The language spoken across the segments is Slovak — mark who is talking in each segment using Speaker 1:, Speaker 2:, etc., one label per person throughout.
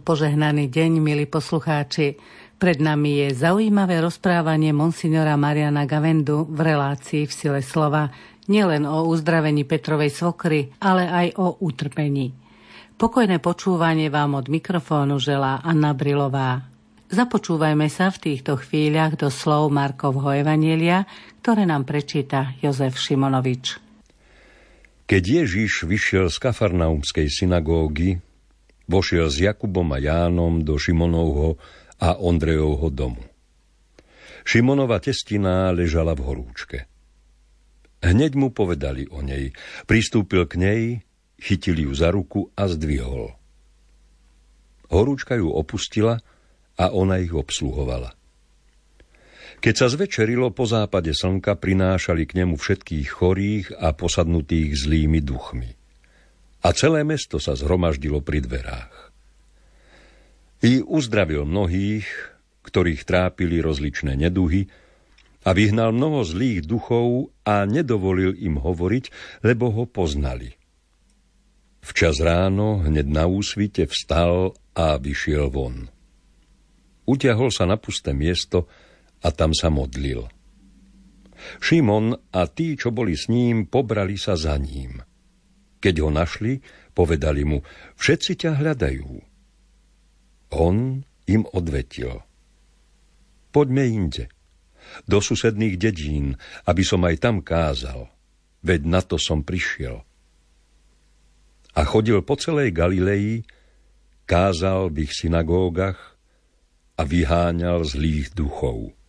Speaker 1: Požehnaný deň, milí poslucháči. Pred nami je zaujímavé rozprávanie monsignora Mariana Gavendu v relácii v sile slova nielen o uzdravení Petrovej svokry, ale aj o utrpení. Pokojné počúvanie vám od mikrofónu želá Anna Brilová. Započúvajme sa v týchto chvíľach do slov Markovho Evanielia, ktoré nám prečíta Jozef Šimonovič.
Speaker 2: Keď Ježiš vyšiel z kafarnaumskej synagógy, vošiel s Jakubom a Jánom do Šimonovho a Ondrejovho domu. Šimonova testina ležala v horúčke. Hneď mu povedali o nej. Pristúpil k nej, chytili ju za ruku a zdvihol. Horúčka ju opustila a ona ich obsluhovala. Keď sa zvečerilo po západe slnka, prinášali k nemu všetkých chorých a posadnutých zlými duchmi a celé mesto sa zhromaždilo pri dverách. I uzdravil mnohých, ktorých trápili rozličné neduhy, a vyhnal mnoho zlých duchov a nedovolil im hovoriť, lebo ho poznali. Včas ráno, hneď na úsvite, vstal a vyšiel von. Utiahol sa na pusté miesto a tam sa modlil. Šimon a tí, čo boli s ním, pobrali sa za ním – keď ho našli, povedali mu, všetci ťa hľadajú. On im odvetil. Poďme inde, do susedných dedín, aby som aj tam kázal, veď na to som prišiel. A chodil po celej Galilei, kázal v ich synagógach a vyháňal zlých duchov.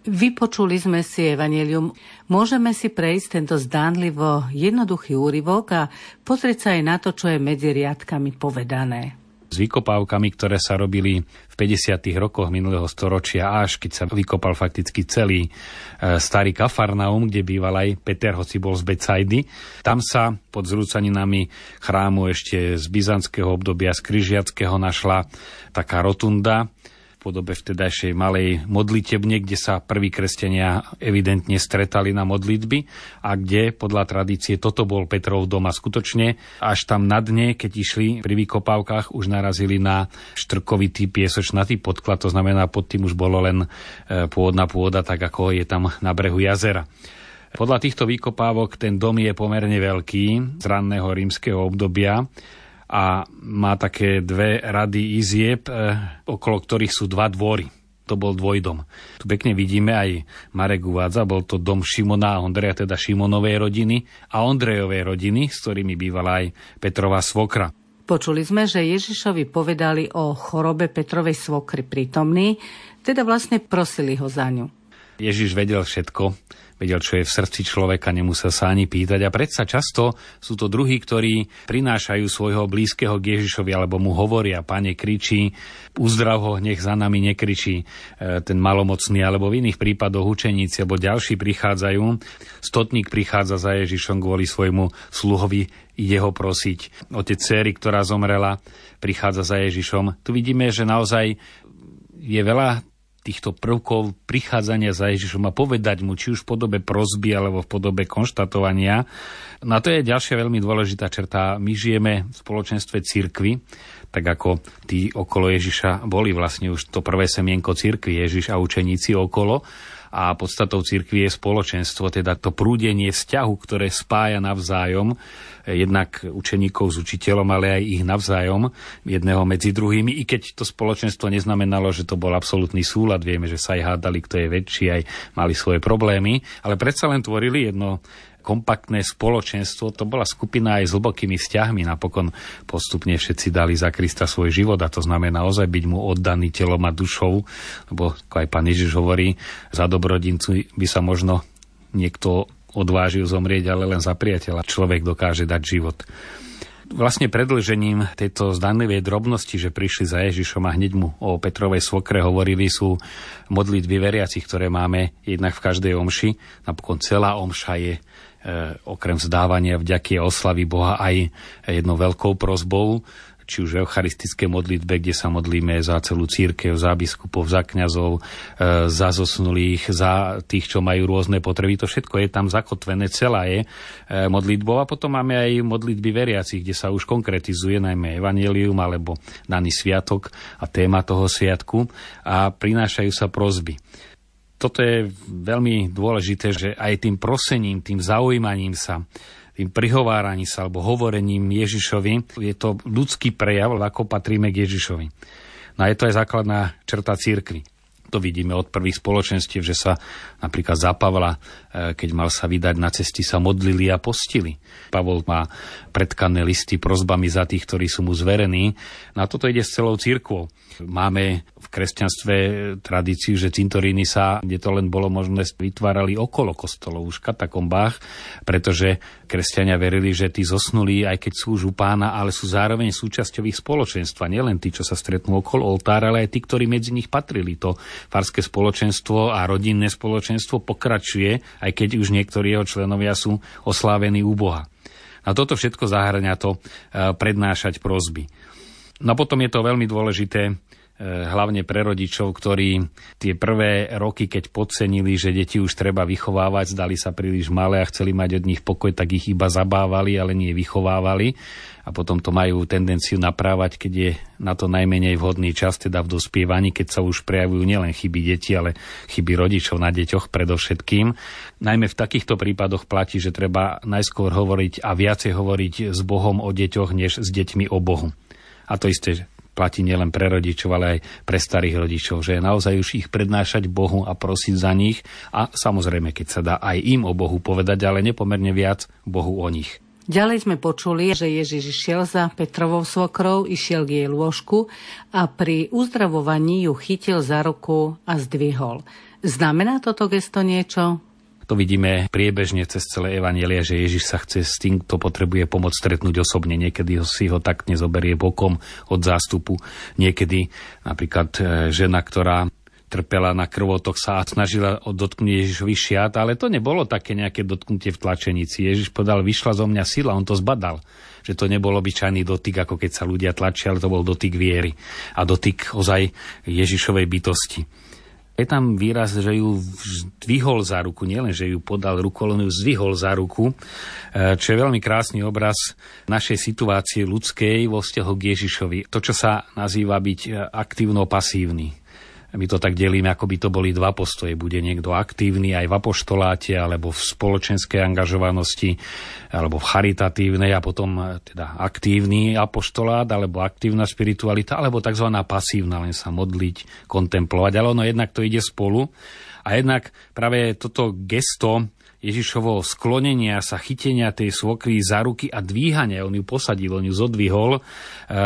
Speaker 1: Vypočuli sme si Evangelium. Môžeme si prejsť tento zdánlivo jednoduchý úryvok a pozrieť sa aj na to, čo je medzi riadkami povedané.
Speaker 3: S vykopávkami, ktoré sa robili v 50. rokoch minulého storočia, až keď sa vykopal fakticky celý e, starý Kafarnaum, kde býval aj Peter, hoci bol z Becajdy. Tam sa pod zrúcaninami chrámu ešte z byzantského obdobia, z Kryžiackého našla taká rotunda, podobe vtedajšej malej modlitebne, kde sa prví kresťania evidentne stretali na modlitby a kde podľa tradície toto bol Petrov dom a skutočne až tam na dne, keď išli pri vykopávkach, už narazili na štrkovitý piesočnatý podklad, to znamená pod tým už bolo len e, pôvodná pôda, tak ako je tam na brehu jazera. Podľa týchto výkopávok ten dom je pomerne veľký z ranného rímskeho obdobia a má také dve rady izieb, e, okolo ktorých sú dva dvory. To bol dvojdom. Tu pekne vidíme aj Marek uvádza, bol to dom Šimona a Ondreja, teda Šimonovej rodiny a Ondrejovej rodiny, s ktorými bývala aj Petrová svokra.
Speaker 1: Počuli sme, že Ježišovi povedali o chorobe Petrovej svokry prítomný, teda vlastne prosili ho za ňu.
Speaker 3: Ježiš vedel všetko, vedel, čo je v srdci človeka, nemusel sa ani pýtať. A predsa často sú to druhí, ktorí prinášajú svojho blízkeho k Ježišovi, alebo mu hovoria, pane, kričí, uzdrav ho, nech za nami nekričí e, ten malomocný, alebo v iných prípadoch učeníci, alebo ďalší prichádzajú. Stotník prichádza za Ježišom kvôli svojmu sluhovi, ide ho prosiť. Otec céry, ktorá zomrela, prichádza za Ježišom. Tu vidíme, že naozaj je veľa týchto prvkov prichádzania za Ježišom a povedať mu, či už v podobe prozby alebo v podobe konštatovania. No a to je ďalšia veľmi dôležitá črta. My žijeme v spoločenstve cirkvy, tak ako tí okolo Ježiša boli vlastne už to prvé semienko cirkvy, Ježiš a učeníci okolo a podstatou cirkvi je spoločenstvo, teda to prúdenie vzťahu, ktoré spája navzájom jednak učeníkov s učiteľom, ale aj ich navzájom, jedného medzi druhými, i keď to spoločenstvo neznamenalo, že to bol absolútny súlad, vieme, že sa aj hádali, kto je väčší, aj mali svoje problémy, ale predsa len tvorili jedno kompaktné spoločenstvo, to bola skupina aj s hlbokými vzťahmi. Napokon postupne všetci dali za Krista svoj život a to znamená ozaj byť mu oddaný telom a dušou, lebo ako aj pán Ježiš hovorí, za dobrodincu by sa možno niekto odvážil zomrieť, ale len za priateľa človek dokáže dať život vlastne predlžením tejto zdanlivej drobnosti, že prišli za Ježišom a hneď mu o Petrovej svokre hovorili, sú modlitby veriacich, ktoré máme jednak v každej omši. Napokon celá omša je okrem vzdávania vďaky oslavy Boha aj jednou veľkou prozbou, či už eucharistické modlitbe, kde sa modlíme za celú církev, za biskupov, za kňazov, e, za zosnulých, za tých, čo majú rôzne potreby. To všetko je tam zakotvené, celá je e, modlitbou. A potom máme aj modlitby veriacich, kde sa už konkretizuje najmä evanelium alebo daný sviatok a téma toho sviatku a prinášajú sa prozby toto je veľmi dôležité, že aj tým prosením, tým zaujímaním sa tým prihováraním sa alebo hovorením Ježišovi, je to ľudský prejav, ako patríme k Ježišovi. No a je to aj základná črta církvy. To vidíme od prvých spoločenstiev, že sa napríklad za Pavla, e, keď mal sa vydať na cesty, sa modlili a postili. Pavol má predkané listy prozbami za tých, ktorí sú mu zverení. No a toto ide s celou církvou. Máme v kresťanstve tradíciu, že cintoríny sa, kde to len bolo možné, vytvárali okolo kostolov, už v katakombách, pretože kresťania verili, že tí zosnulí, aj keď sú už u pána, ale sú zároveň súčasťou ich spoločenstva. Nielen tí, čo sa stretnú okolo oltára, ale aj tí, ktorí medzi nich patrili. To farské spoločenstvo a rodinné spoločenstvo pokračuje, aj keď už niektorí jeho členovia sú oslávení u Boha. A toto všetko zahrania to eh, prednášať prozby. No potom je to veľmi dôležité hlavne pre rodičov, ktorí tie prvé roky, keď podcenili, že deti už treba vychovávať, zdali sa príliš malé a chceli mať od nich pokoj, tak ich iba zabávali, ale nie vychovávali. A potom to majú tendenciu naprávať, keď je na to najmenej vhodný čas, teda v dospievaní, keď sa už prejavujú nielen chyby detí, ale chyby rodičov na deťoch predovšetkým. Najmä v takýchto prípadoch platí, že treba najskôr hovoriť a viacej hovoriť s Bohom o deťoch, než s deťmi o Bohu. A to isté platí nielen pre rodičov, ale aj pre starých rodičov, že naozaj už ich prednášať Bohu a prosiť za nich a samozrejme, keď sa dá aj im o Bohu povedať, ale nepomerne viac Bohu o nich.
Speaker 1: Ďalej sme počuli, že Ježiš išiel za Petrovou svokrou, išiel k jej lôžku a pri uzdravovaní ju chytil za ruku a zdvihol. Znamená toto gesto niečo?
Speaker 3: To vidíme priebežne cez celé evanielie, že Ježiš sa chce s tým, kto potrebuje pomoc stretnúť osobne. Niekedy ho si ho tak nezoberie bokom od zástupu. Niekedy napríklad e, žena, ktorá trpela na krvotok sa a snažila dotknúť Ježišovi šiat, ale to nebolo také nejaké dotknutie v tlačenici. Ježiš povedal, vyšla zo mňa sila, on to zbadal že to nebol obyčajný dotyk, ako keď sa ľudia tlačia, ale to bol dotyk viery a dotyk ozaj Ježišovej bytosti. Je tam výraz, že ju zdvihol za ruku, nielen, že ju podal ruku, ale ju zdvihol za ruku, e, čo je veľmi krásny obraz našej situácie ľudskej vo vzťahu k Ježišovi. To, čo sa nazýva byť e, aktívno-pasívny. My to tak delíme, ako by to boli dva postoje. Bude niekto aktívny aj v apoštoláte, alebo v spoločenskej angažovanosti, alebo v charitatívnej a potom e, teda aktívny apoštolát, alebo aktívna spiritualita, alebo tzv. pasívna, len sa modliť, kontemplovať. Ale ono jednak to ide spolu. A jednak práve toto gesto Ježišovo sklonenia sa, chytenia tej svokry za ruky a dvíhania, on ju posadil, on ju zodvihol, e,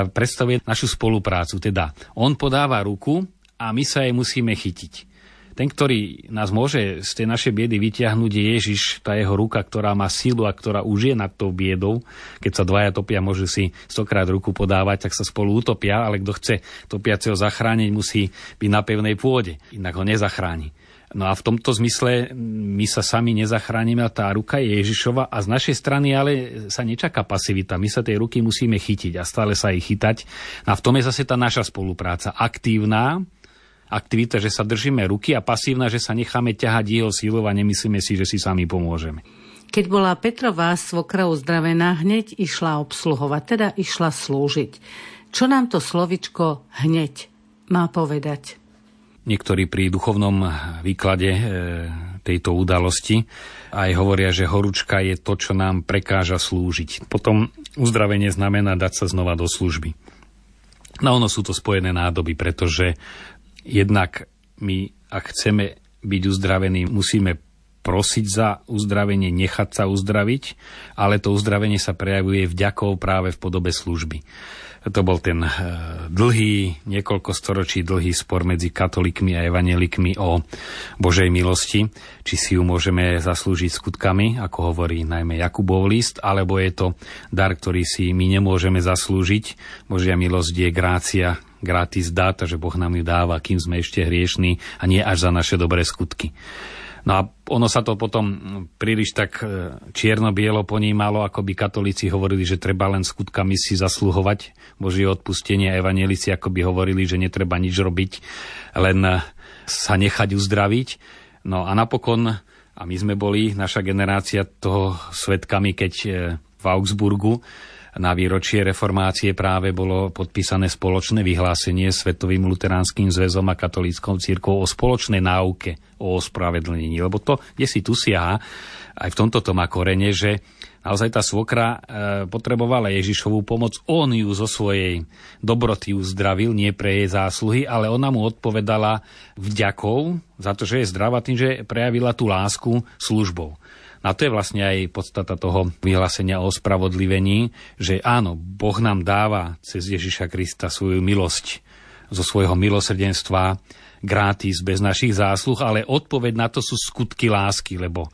Speaker 3: predstavuje našu spoluprácu. Teda on podáva ruku a my sa jej musíme chytiť. Ten, ktorý nás môže z tej našej biedy vyťahnuť, je Ježiš, tá jeho ruka, ktorá má silu a ktorá už je nad tou biedou. Keď sa dvaja topia, môžu si stokrát ruku podávať, tak sa spolu utopia, ale kto chce topiaceho zachrániť, musí byť na pevnej pôde, inak ho nezachráni. No a v tomto zmysle my sa sami nezachránime a tá ruka je Ježišova a z našej strany ale sa nečaká pasivita. My sa tej ruky musíme chytiť a stále sa jej chytať. No a v tom je zase tá naša spolupráca. Aktívna, aktivita, že sa držíme ruky a pasívna, že sa necháme ťahať jeho sílou a nemyslíme si, že si sami pomôžeme.
Speaker 1: Keď bola Petrová svokra uzdravená, hneď išla obsluhovať, teda išla slúžiť. Čo nám to slovičko hneď má povedať?
Speaker 3: Niektorí pri duchovnom výklade e, tejto udalosti aj hovoria, že horúčka je to, čo nám prekáža slúžiť. Potom uzdravenie znamená dať sa znova do služby. No ono sú to spojené nádoby, pretože Jednak my, ak chceme byť uzdravení, musíme prosiť za uzdravenie, nechať sa uzdraviť, ale to uzdravenie sa prejavuje vďakou práve v podobe služby. To bol ten eh, dlhý, niekoľko storočí dlhý spor medzi katolíkmi a evanelikmi o Božej milosti, či si ju môžeme zaslúžiť skutkami, ako hovorí najmä Jakubov list, alebo je to dar, ktorý si my nemôžeme zaslúžiť. Božia milosť je grácia, gratis dáta, že Boh nám ju dáva, kým sme ešte hriešní a nie až za naše dobré skutky. No a ono sa to potom príliš tak e, čierno-bielo ponímalo, ako by katolíci hovorili, že treba len skutkami si zasluhovať Božie odpustenie a evanelici ako by hovorili, že netreba nič robiť, len e, sa nechať uzdraviť. No a napokon, a my sme boli, naša generácia toho svetkami, keď e, v Augsburgu na výročie reformácie práve bolo podpísané spoločné vyhlásenie Svetovým luteránskym zväzom a katolíckou církou o spoločnej náuke o ospravedlnení. Lebo to, kde si tu siaha, aj v tomto to má korene, že naozaj tá svokra e, potrebovala Ježišovú pomoc. On ju zo svojej dobroty uzdravil, nie pre jej zásluhy, ale ona mu odpovedala vďakou za to, že je zdravá tým, že prejavila tú lásku službou. A to je vlastne aj podstata toho vyhlásenia o spravodlivení, že áno, Boh nám dáva cez Ježiša Krista svoju milosť zo svojho milosrdenstva gratis, bez našich zásluh, ale odpoveď na to sú skutky lásky, lebo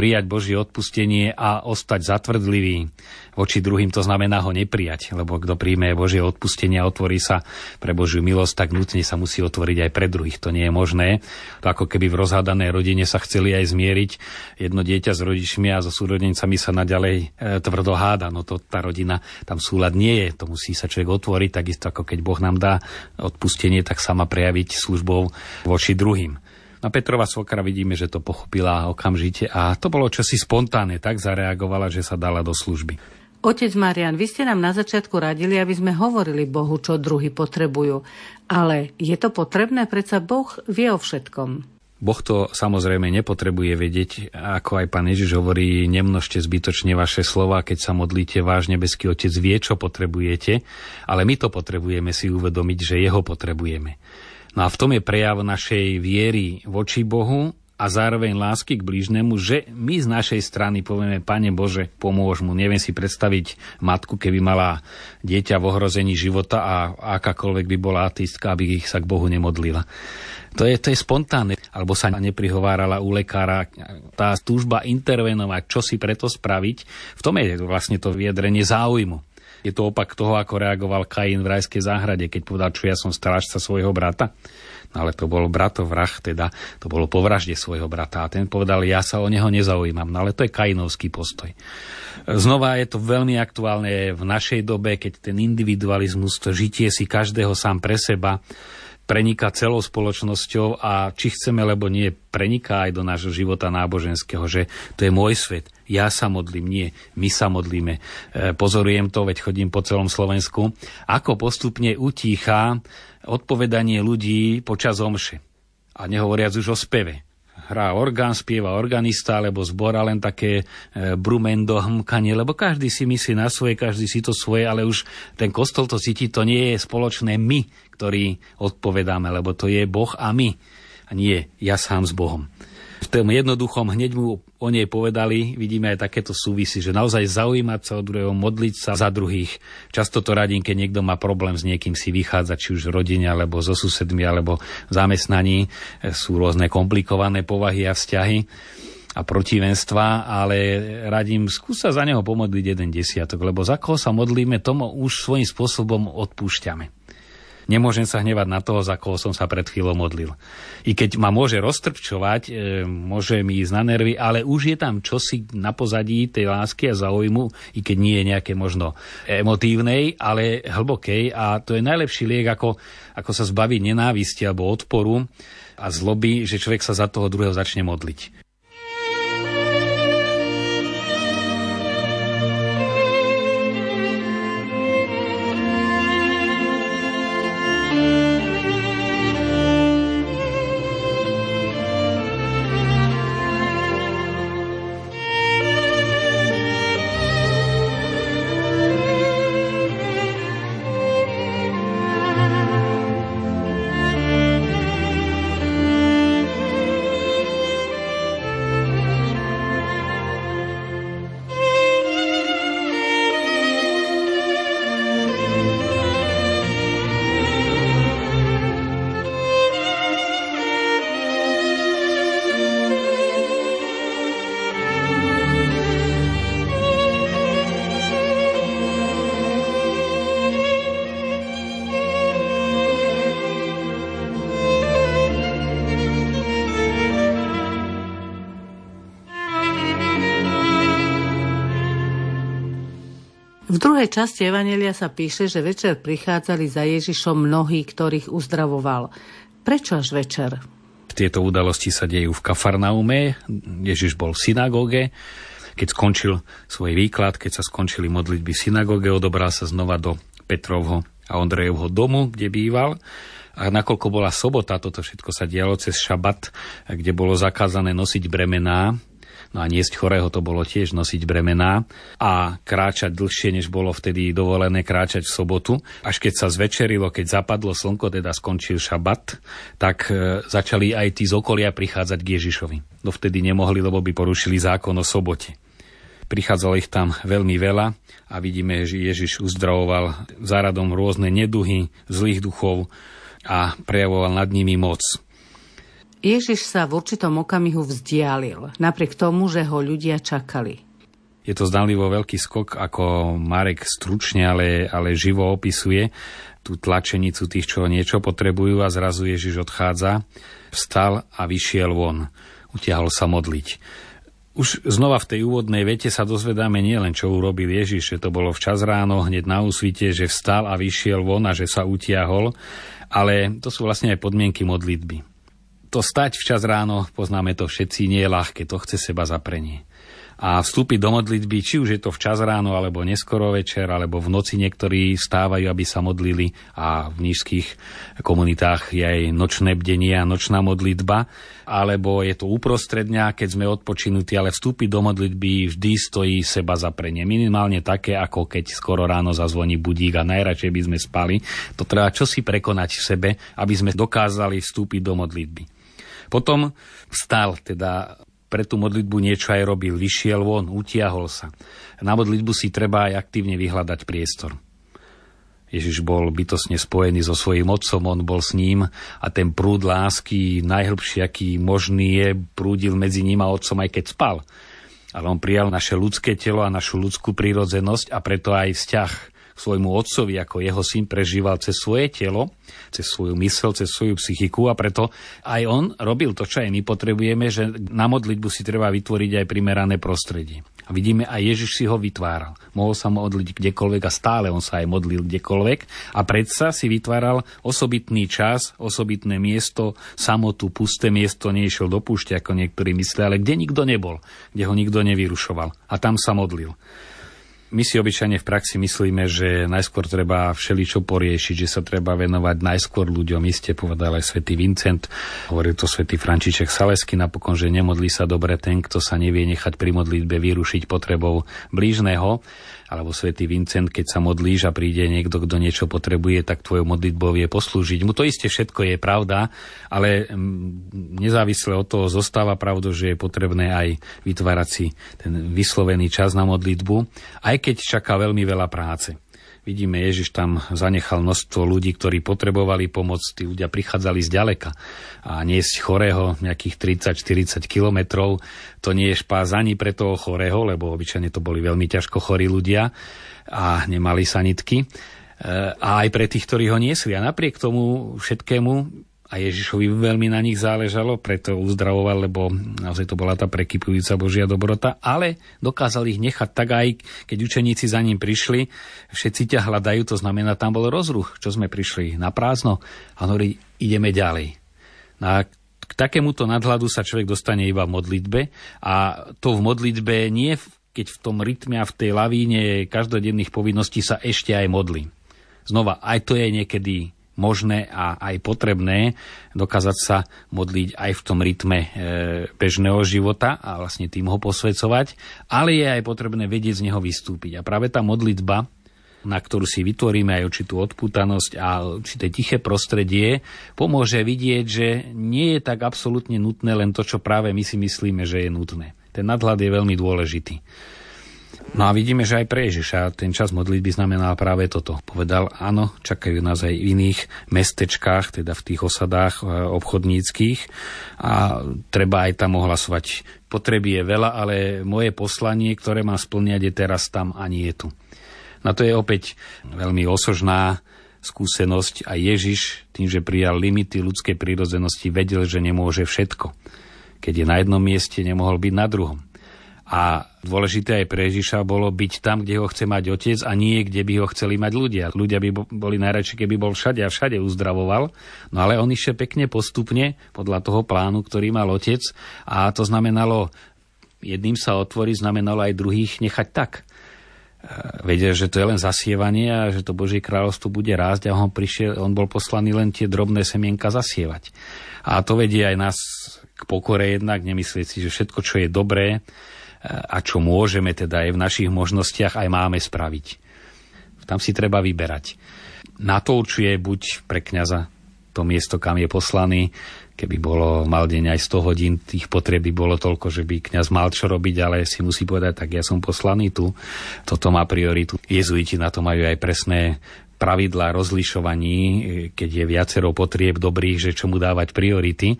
Speaker 3: prijať Božie odpustenie a ostať zatvrdlivý voči druhým, to znamená ho neprijať, lebo kto príjme Božie odpustenie a otvorí sa pre Božiu milosť, tak nutne sa musí otvoriť aj pre druhých. To nie je možné. To ako keby v rozhádanej rodine sa chceli aj zmieriť jedno dieťa s rodičmi a so súrodencami sa naďalej e, tvrdo háda. No to tá rodina, tam súlad nie je. To musí sa človek otvoriť, takisto ako keď Boh nám dá odpustenie, tak sa má prejaviť službou voči druhým. Na Petrova svokra vidíme, že to pochopila okamžite a to bolo čosi spontánne, tak zareagovala, že sa dala do služby.
Speaker 1: Otec Marian, vy ste nám na začiatku radili, aby sme hovorili Bohu, čo druhý potrebujú. Ale je to potrebné? Predsa Boh vie o všetkom.
Speaker 3: Boh to samozrejme nepotrebuje vedieť, ako aj pán Ježiš hovorí, nemnožte zbytočne vaše slova, keď sa modlíte, váš nebeský Otec vie, čo potrebujete, ale my to potrebujeme si uvedomiť, že jeho potrebujeme. No a v tom je prejav našej viery voči Bohu a zároveň lásky k blížnemu, že my z našej strany povieme, Pane Bože, pomôž mu. Neviem si predstaviť matku, keby mala dieťa v ohrození života a akákoľvek by bola ateistka, aby ich sa k Bohu nemodlila. To je, to je spontánne. Alebo sa neprihovárala u lekára. Tá túžba intervenovať, čo si preto spraviť, v tom je vlastne to vyjadrenie záujmu. Je to opak toho, ako reagoval Kain v rajskej záhrade, keď povedal, čo ja som strážca svojho brata. No ale to bol bratov vrah, teda to bolo po vražde svojho brata. A ten povedal, ja sa o neho nezaujímam. No ale to je kainovský postoj. Znova je to veľmi aktuálne v našej dobe, keď ten individualizmus, to žitie si každého sám pre seba, preniká celou spoločnosťou a či chceme, lebo nie, preniká aj do nášho života náboženského, že to je môj svet, ja sa modlím, nie, my sa modlíme. E, pozorujem to, veď chodím po celom Slovensku, ako postupne utícha odpovedanie ľudí počas omše. A nehovoriac už o speve hrá orgán, spieva organista alebo zbora len také e, brumendo, hmkanie, lebo každý si myslí na svoje, každý si to svoje, ale už ten kostol to cíti, to nie je spoločné my, ktorí odpovedáme, lebo to je Boh a my. A nie ja sám s Bohom v tom jednoduchom hneď mu o nej povedali, vidíme aj takéto súvisy, že naozaj zaujímať sa o druhého, modliť sa za druhých. Často to radím, keď niekto má problém s niekým si vychádzať, či už v rodine, alebo so susedmi, alebo v zamestnaní. Sú rôzne komplikované povahy a vzťahy a protivenstva, ale radím, skúsa za neho pomodliť jeden desiatok, lebo za koho sa modlíme, tomu už svojím spôsobom odpúšťame. Nemôžem sa hnevať na toho, za koho som sa pred chvíľou modlil. I keď ma môže roztrpčovať, e, môže mi ísť na nervy, ale už je tam čosi na pozadí tej lásky a záujmu, i keď nie je nejaké možno emotívnej, ale hlbokej a to je najlepší liek, ako, ako sa zbaviť nenávisti alebo odporu a zloby, že človek sa za toho druhého začne modliť.
Speaker 1: Druhej časti Evanelia sa píše, že večer prichádzali za Ježišom mnohí, ktorých uzdravoval. Prečo až večer?
Speaker 3: Tieto udalosti sa dejú v Kafarnaume. Ježiš bol v synagóge. Keď skončil svoj výklad, keď sa skončili modlitby v synagóge, odobral sa znova do Petrovho a Ondrejovho domu, kde býval. A nakoľko bola sobota, toto všetko sa dialo cez šabat, kde bolo zakázané nosiť bremená, No a niesť chorého to bolo tiež nosiť bremená a kráčať dlhšie, než bolo vtedy dovolené kráčať v sobotu. Až keď sa zvečerilo, keď zapadlo slnko, teda skončil šabat, tak e, začali aj tí z okolia prichádzať k Ježišovi. Dovtedy nemohli, lebo by porušili zákon o sobote. Prichádzalo ich tam veľmi veľa a vidíme, že Ježiš uzdravoval záradom rôzne neduhy, zlých duchov a prejavoval nad nimi moc.
Speaker 1: Ježiš sa v určitom okamihu vzdialil, napriek tomu, že ho ľudia čakali.
Speaker 3: Je to zdanlivo veľký skok, ako Marek stručne, ale, ale živo opisuje tú tlačenicu tých, čo niečo potrebujú a zrazu Ježiš odchádza, vstal a vyšiel von. Utiahol sa modliť. Už znova v tej úvodnej vete sa dozvedáme nielen, čo urobil Ježiš, že to bolo včas ráno, hneď na úsvite, že vstal a vyšiel von a že sa utiahol, ale to sú vlastne aj podmienky modlitby to stať včas ráno, poznáme to všetci, nie je ľahké, to chce seba zaprenie. A vstúpiť do modlitby, či už je to včas ráno, alebo neskoro večer, alebo v noci niektorí stávajú, aby sa modlili a v nížských komunitách je aj nočné bdenie a nočná modlitba, alebo je to uprostred dňa, keď sme odpočinutí, ale vstúpiť do modlitby vždy stojí seba zaprenie. Minimálne také, ako keď skoro ráno zazvoní budík a najradšej by sme spali. To treba čosi prekonať v sebe, aby sme dokázali vstúpiť do modlitby. Potom vstal, teda pre tú modlitbu niečo aj robil, vyšiel von, utiahol sa. Na modlitbu si treba aj aktívne vyhľadať priestor. Ježiš bol bytosne spojený so svojím otcom, on bol s ním a ten prúd lásky, najhlbší, aký možný je, prúdil medzi ním a otcom aj keď spal. Ale on prijal naše ľudské telo a našu ľudskú prírodzenosť a preto aj vzťah svojmu otcovi, ako jeho syn prežíval cez svoje telo, cez svoju mysel, cez svoju psychiku a preto aj on robil to, čo aj my potrebujeme, že na modlitbu si treba vytvoriť aj primerané prostredie. A vidíme, aj Ježiš si ho vytváral. Mohol sa modliť kdekoľvek a stále on sa aj modlil kdekoľvek a predsa si vytváral osobitný čas, osobitné miesto, samotu, pusté miesto, neišiel do púšte, ako niektorí mysleli, ale kde nikto nebol, kde ho nikto nevyrušoval. A tam sa modlil. My si obyčajne v praxi myslíme, že najskôr treba všeličo poriešiť, že sa treba venovať najskôr ľuďom. Iste povedal aj svätý Vincent, hovoril to svätý František Salesky napokon, že nemodlí sa dobre ten, kto sa nevie nechať pri modlitbe vyrušiť potrebou blížneho alebo svätý Vincent, keď sa modlíš a príde niekto, kto niečo potrebuje, tak tvojou modlitbou je poslúžiť. Mu to isté všetko je pravda, ale mm, nezávisle od toho zostáva pravdou, že je potrebné aj vytvárať si ten vyslovený čas na modlitbu, aj keď čaká veľmi veľa práce. Vidíme, Ježiš tam zanechal množstvo ľudí, ktorí potrebovali pomoc, tí ľudia prichádzali z ďaleka a niesť chorého nejakých 30-40 kilometrov, to nie je špás ani pre toho chorého, lebo obyčajne to boli veľmi ťažko chorí ľudia a nemali sanitky. E, a aj pre tých, ktorí ho niesli. A napriek tomu všetkému a Ježišovi veľmi na nich záležalo, preto uzdravoval, lebo naozaj to bola tá prekypujúca Božia dobrota, ale dokázal ich nechať tak aj, keď učeníci za ním prišli, všetci ťa hľadajú, to znamená, tam bol rozruch, čo sme prišli na prázdno a hovorí, ideme ďalej. No a k takémuto nadhľadu sa človek dostane iba v modlitbe a to v modlitbe nie keď v tom rytme a v tej lavíne každodenných povinností sa ešte aj modlí. Znova, aj to je niekedy možné a aj potrebné dokázať sa modliť aj v tom rytme e, bežného života a vlastne tým ho posvedcovať, ale je aj potrebné vedieť z neho vystúpiť. A práve tá modlitba, na ktorú si vytvoríme aj určitú odputanosť a určité tiché prostredie, pomôže vidieť, že nie je tak absolútne nutné len to, čo práve my si myslíme, že je nutné. Ten nadhľad je veľmi dôležitý. No a vidíme, že aj pre Ježiša ten čas modlitby znamená práve toto. Povedal, áno, čakajú nás aj v iných mestečkách, teda v tých osadách e, obchodníckých a treba aj tam ohlasovať. Potreby je veľa, ale moje poslanie, ktoré mám splňať, je teraz tam a nie je tu. Na to je opäť veľmi osožná skúsenosť a Ježiš, tým, že prijal limity ľudskej prírodzenosti, vedel, že nemôže všetko. Keď je na jednom mieste, nemohol byť na druhom A dôležité aj pre Ježiša bolo byť tam, kde ho chce mať otec a nie, kde by ho chceli mať ľudia. Ľudia by boli najradšej, keby bol všade a všade uzdravoval. No ale on išiel pekne postupne podľa toho plánu, ktorý mal otec a to znamenalo jedným sa otvoriť, znamenalo aj druhých nechať tak. Vedia, že to je len zasievanie a že to Božie kráľovstvo bude rásť a on, prišiel, on bol poslaný len tie drobné semienka zasievať. A to vedie aj nás k pokore jednak, nemyslieť si, že všetko, čo je dobré, a čo môžeme teda aj v našich možnostiach aj máme spraviť. Tam si treba vyberať. Na to určuje buď pre kňaza to miesto, kam je poslaný, keby bolo mal deň aj 100 hodín, tých potrieb by bolo toľko, že by kňaz mal čo robiť, ale si musí povedať, tak ja som poslaný tu, toto má prioritu. Jezuiti na to majú aj presné pravidlá rozlišovaní, e, keď je viacero potrieb dobrých, že čomu dávať priority. E,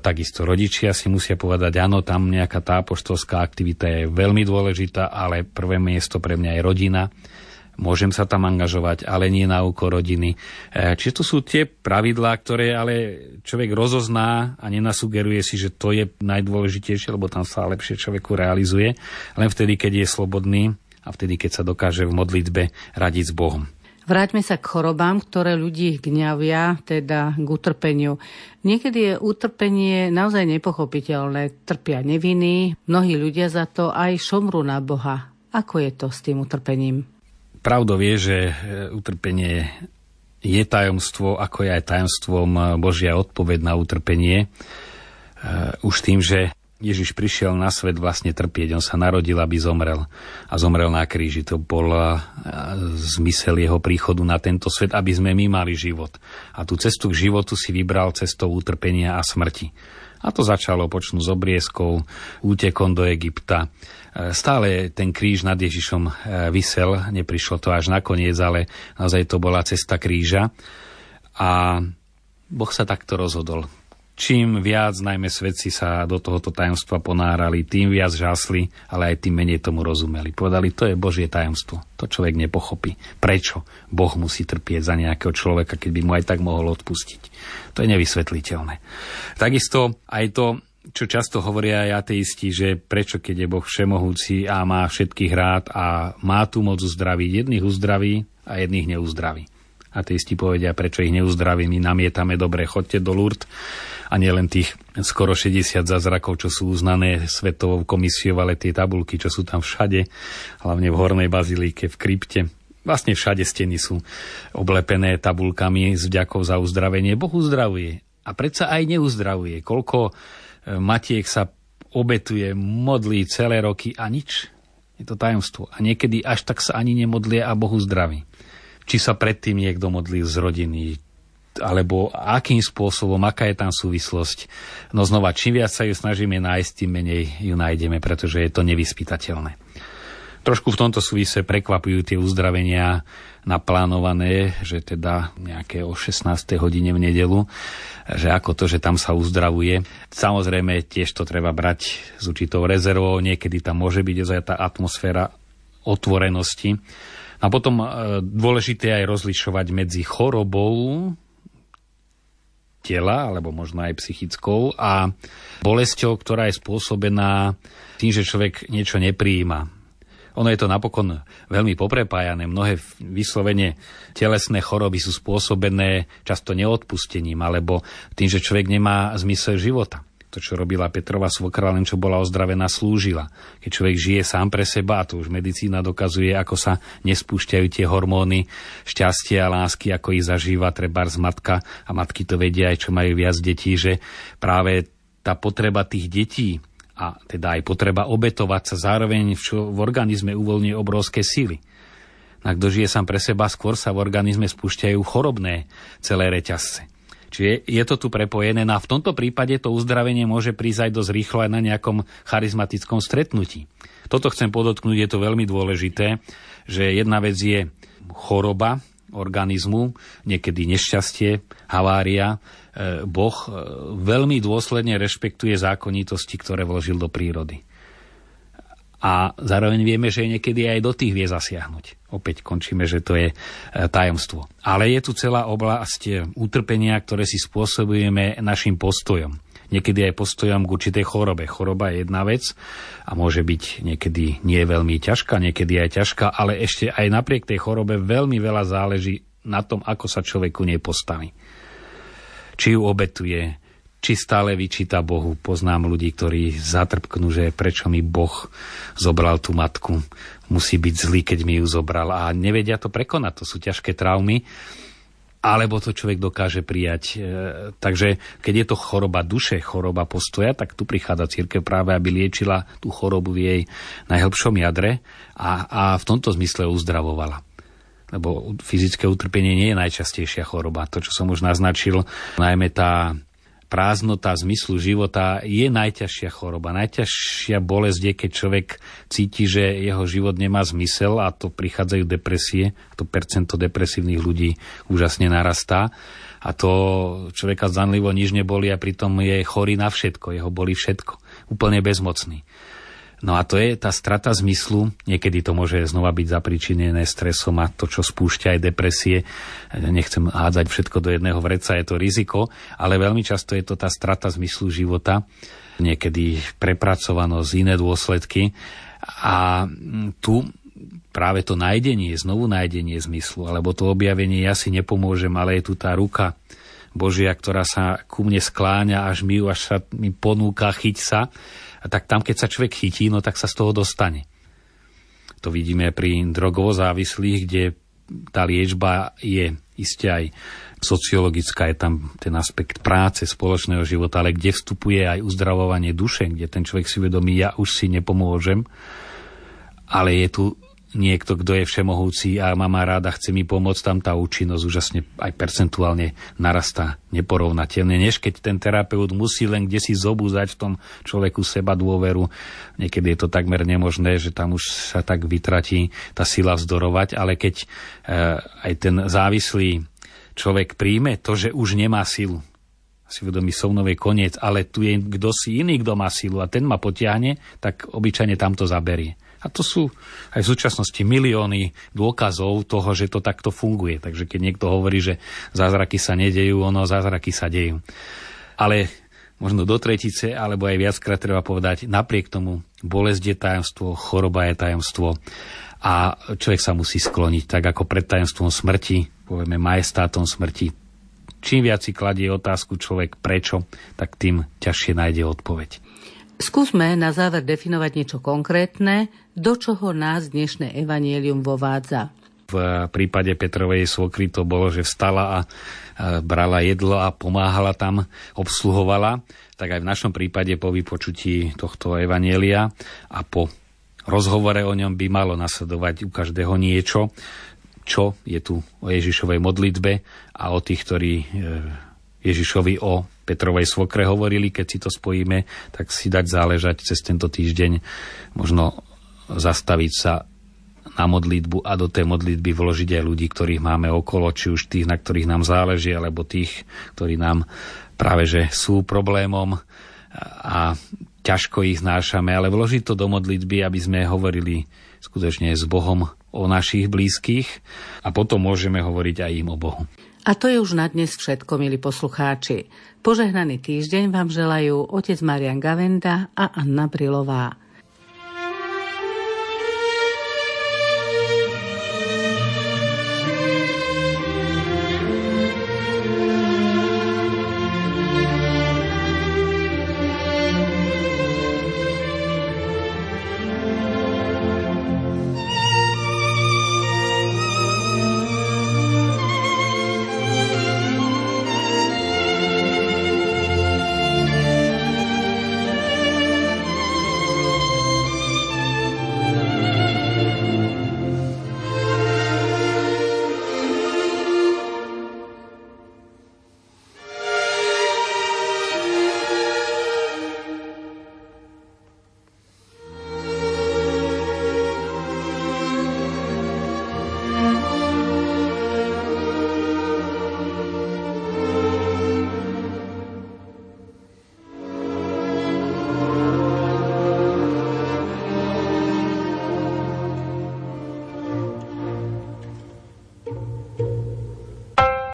Speaker 3: takisto rodičia si musia povedať, áno, tam nejaká tá apoštolská aktivita je veľmi dôležitá, ale prvé miesto pre mňa je rodina. Môžem sa tam angažovať, ale nie na úkor rodiny. E, čiže to sú tie pravidlá, ktoré ale človek rozozná a nenasugeruje si, že to je najdôležitejšie, lebo tam sa lepšie človeku realizuje, len vtedy, keď je slobodný a vtedy, keď sa dokáže v modlitbe radiť s Bohom.
Speaker 1: Vráťme sa k chorobám, ktoré ľudí gňavia, teda k utrpeniu. Niekedy je utrpenie naozaj nepochopiteľné. Trpia neviny, mnohí ľudia za to aj šomru na Boha. Ako je to s tým utrpením?
Speaker 3: Pravdou je, že e, utrpenie je tajomstvo, ako je aj tajomstvom e, Božia odpoveď na utrpenie. E, už tým, že Ježiš prišiel na svet vlastne trpieť. On sa narodil, aby zomrel. A zomrel na kríži. To bol zmysel jeho príchodu na tento svet, aby sme my mali život. A tú cestu k životu si vybral cestou utrpenia a smrti. A to začalo počnú s obrieskou, útekom do Egypta. E, stále ten kríž nad Ježišom e, vysel, neprišlo to až nakoniec, ale naozaj to bola cesta kríža. A Boh sa takto rozhodol čím viac najmä svedci sa do tohoto tajomstva ponárali, tým viac žasli, ale aj tým menej tomu rozumeli. Povedali, to je Božie tajomstvo. To človek nepochopí. Prečo Boh musí trpieť za nejakého človeka, keď by mu aj tak mohol odpustiť. To je nevysvetliteľné. Takisto aj to, čo často hovoria aj ateisti, že prečo keď je Boh všemohúci a má všetkých rád a má tu moc uzdraviť, jedných uzdraví a jedných neuzdraví. Ateisti povedia, prečo ich neuzdraví, my namietame dobre, chodte do Lourdes a nielen tých skoro 60 zázrakov, čo sú uznané svetovou komisiou, ale tie tabulky, čo sú tam všade, hlavne v Hornej bazilíke, v krypte. Vlastne všade steny sú oblepené tabulkami s vďakou za uzdravenie. Boh uzdravuje. A predsa aj neuzdravuje. Koľko e, matiek sa obetuje, modlí celé roky a nič. Je to tajomstvo. A niekedy až tak sa ani nemodlie a Bohu zdraví. Či sa predtým niekto modlil z rodiny, alebo akým spôsobom, aká je tam súvislosť. No znova, čím viac sa ju snažíme nájsť, tým menej ju nájdeme, pretože je to nevyspytateľné. Trošku v tomto súvise prekvapujú tie uzdravenia naplánované, že teda nejaké o 16. hodine v nedelu, že ako to, že tam sa uzdravuje. Samozrejme, tiež to treba brať s určitou rezervou, niekedy tam môže byť ozaj tá atmosféra otvorenosti. A potom e, dôležité aj rozlišovať medzi chorobou, tela, alebo možno aj psychickou a bolesťou, ktorá je spôsobená tým, že človek niečo nepríjima. Ono je to napokon veľmi poprepájané. Mnohé vyslovene telesné choroby sú spôsobené často neodpustením alebo tým, že človek nemá zmysel života to, čo robila Petrova svokra, len čo bola ozdravená, slúžila. Keď človek žije sám pre seba, to už medicína dokazuje, ako sa nespúšťajú tie hormóny šťastia a lásky, ako ich zažíva treba z matka, a matky to vedia aj, čo majú viac detí, že práve tá potreba tých detí a teda aj potreba obetovať sa zároveň v, čo, v organizme uvoľňuje obrovské síly. A kto žije sám pre seba, skôr sa v organizme spúšťajú chorobné celé reťazce. Čiže je to tu prepojené no a v tomto prípade to uzdravenie môže prísť aj dosť rýchlo aj na nejakom charizmatickom stretnutí. Toto chcem podotknúť, je to veľmi dôležité, že jedna vec je choroba organizmu, niekedy nešťastie, havária. E, boh e, veľmi dôsledne rešpektuje zákonitosti, ktoré vložil do prírody a zároveň vieme, že niekedy aj do tých vie zasiahnuť. Opäť končíme, že to je e, tajomstvo. Ale je tu celá oblasť e, utrpenia, ktoré si spôsobujeme našim postojom. niekedy aj postojom k určitej chorobe. Choroba je jedna vec a môže byť niekedy nie veľmi ťažká, niekedy aj ťažká, ale ešte aj napriek tej chorobe veľmi veľa záleží na tom, ako sa človeku nej postaví. Či ju obetuje, či stále vyčíta Bohu. Poznám ľudí, ktorí zatrpknú, že prečo mi Boh zobral tú matku. Musí byť zlý, keď mi ju zobral. A nevedia to prekonať. To sú ťažké traumy alebo to človek dokáže prijať. E, takže keď je to choroba duše, choroba postoja, tak tu prichádza církev práve, aby liečila tú chorobu v jej najhlbšom jadre a, a v tomto zmysle uzdravovala lebo fyzické utrpenie nie je najčastejšia choroba. To, čo som už naznačil, najmä tá prázdnota zmyslu života je najťažšia choroba. Najťažšia bolesť je, keď človek cíti, že jeho život nemá zmysel a to prichádzajú depresie. To percento depresívnych ľudí úžasne narastá. A to človeka zanlivo nič neboli a pritom je chorý na všetko. Jeho boli všetko. Úplne bezmocný. No a to je tá strata zmyslu, niekedy to môže znova byť zapričinené stresom a to, čo spúšťa aj depresie. Nechcem hádzať všetko do jedného vreca, je to riziko, ale veľmi často je to tá strata zmyslu života, niekedy prepracovanosť, iné dôsledky. A tu práve to nájdenie, znovu nájdenie zmyslu, alebo to objavenie, ja si nepomôžem, ale je tu tá ruka Božia, ktorá sa ku mne skláňa, až mi, až sa mi ponúka, chyť sa tak tam, keď sa človek chytí, no tak sa z toho dostane. To vidíme pri drogovo závislých, kde tá liečba je iste aj sociologická, je tam ten aspekt práce, spoločného života, ale kde vstupuje aj uzdravovanie duše, kde ten človek si uvedomí, ja už si nepomôžem, ale je tu niekto, kto je všemohúci a má ma ráda, chce mi pomôcť, tam tá účinnosť úžasne aj percentuálne narastá neporovnateľne, než keď ten terapeut musí len kde si zobúzať v tom človeku seba dôveru. Niekedy je to takmer nemožné, že tam už sa tak vytratí tá sila vzdorovať, ale keď e, aj ten závislý človek príjme to, že už nemá silu, si vedomí som nový koniec, ale tu je kto si iný, kto má silu a ten ma potiahne, tak obyčajne tamto zaberie. A to sú aj v súčasnosti milióny dôkazov toho, že to takto funguje. Takže keď niekto hovorí, že zázraky sa nedejú, ono zázraky sa dejú. Ale možno do tretice, alebo aj viackrát treba povedať, napriek tomu bolesť je tajomstvo, choroba je tajomstvo a človek sa musí skloniť, tak ako pred tajomstvom smrti, povieme majestátom smrti. Čím viac si kladie otázku človek prečo, tak tým ťažšie nájde odpoveď.
Speaker 1: Skúsme na záver definovať niečo konkrétne, do čoho nás dnešné evanielium vovádza.
Speaker 3: V prípade Petrovej svokry to bolo, že vstala a brala jedlo a pomáhala tam, obsluhovala. Tak aj v našom prípade po vypočutí tohto evanielia a po rozhovore o ňom by malo nasledovať u každého niečo, čo je tu o Ježišovej modlitbe a o tých, ktorí e, Ježišovi o Petrovej svokre hovorili, keď si to spojíme, tak si dať záležať cez tento týždeň, možno zastaviť sa na modlitbu a do tej modlitby vložiť aj ľudí, ktorých máme okolo, či už tých, na ktorých nám záleží, alebo tých, ktorí nám práve že sú problémom a ťažko ich znášame, ale vložiť to do modlitby, aby sme hovorili skutočne s Bohom o našich blízkych a potom môžeme hovoriť aj im o Bohu.
Speaker 1: A to je už na dnes všetko, milí poslucháči. Požehnaný týždeň vám želajú otec Marian Gavenda a Anna Brilová.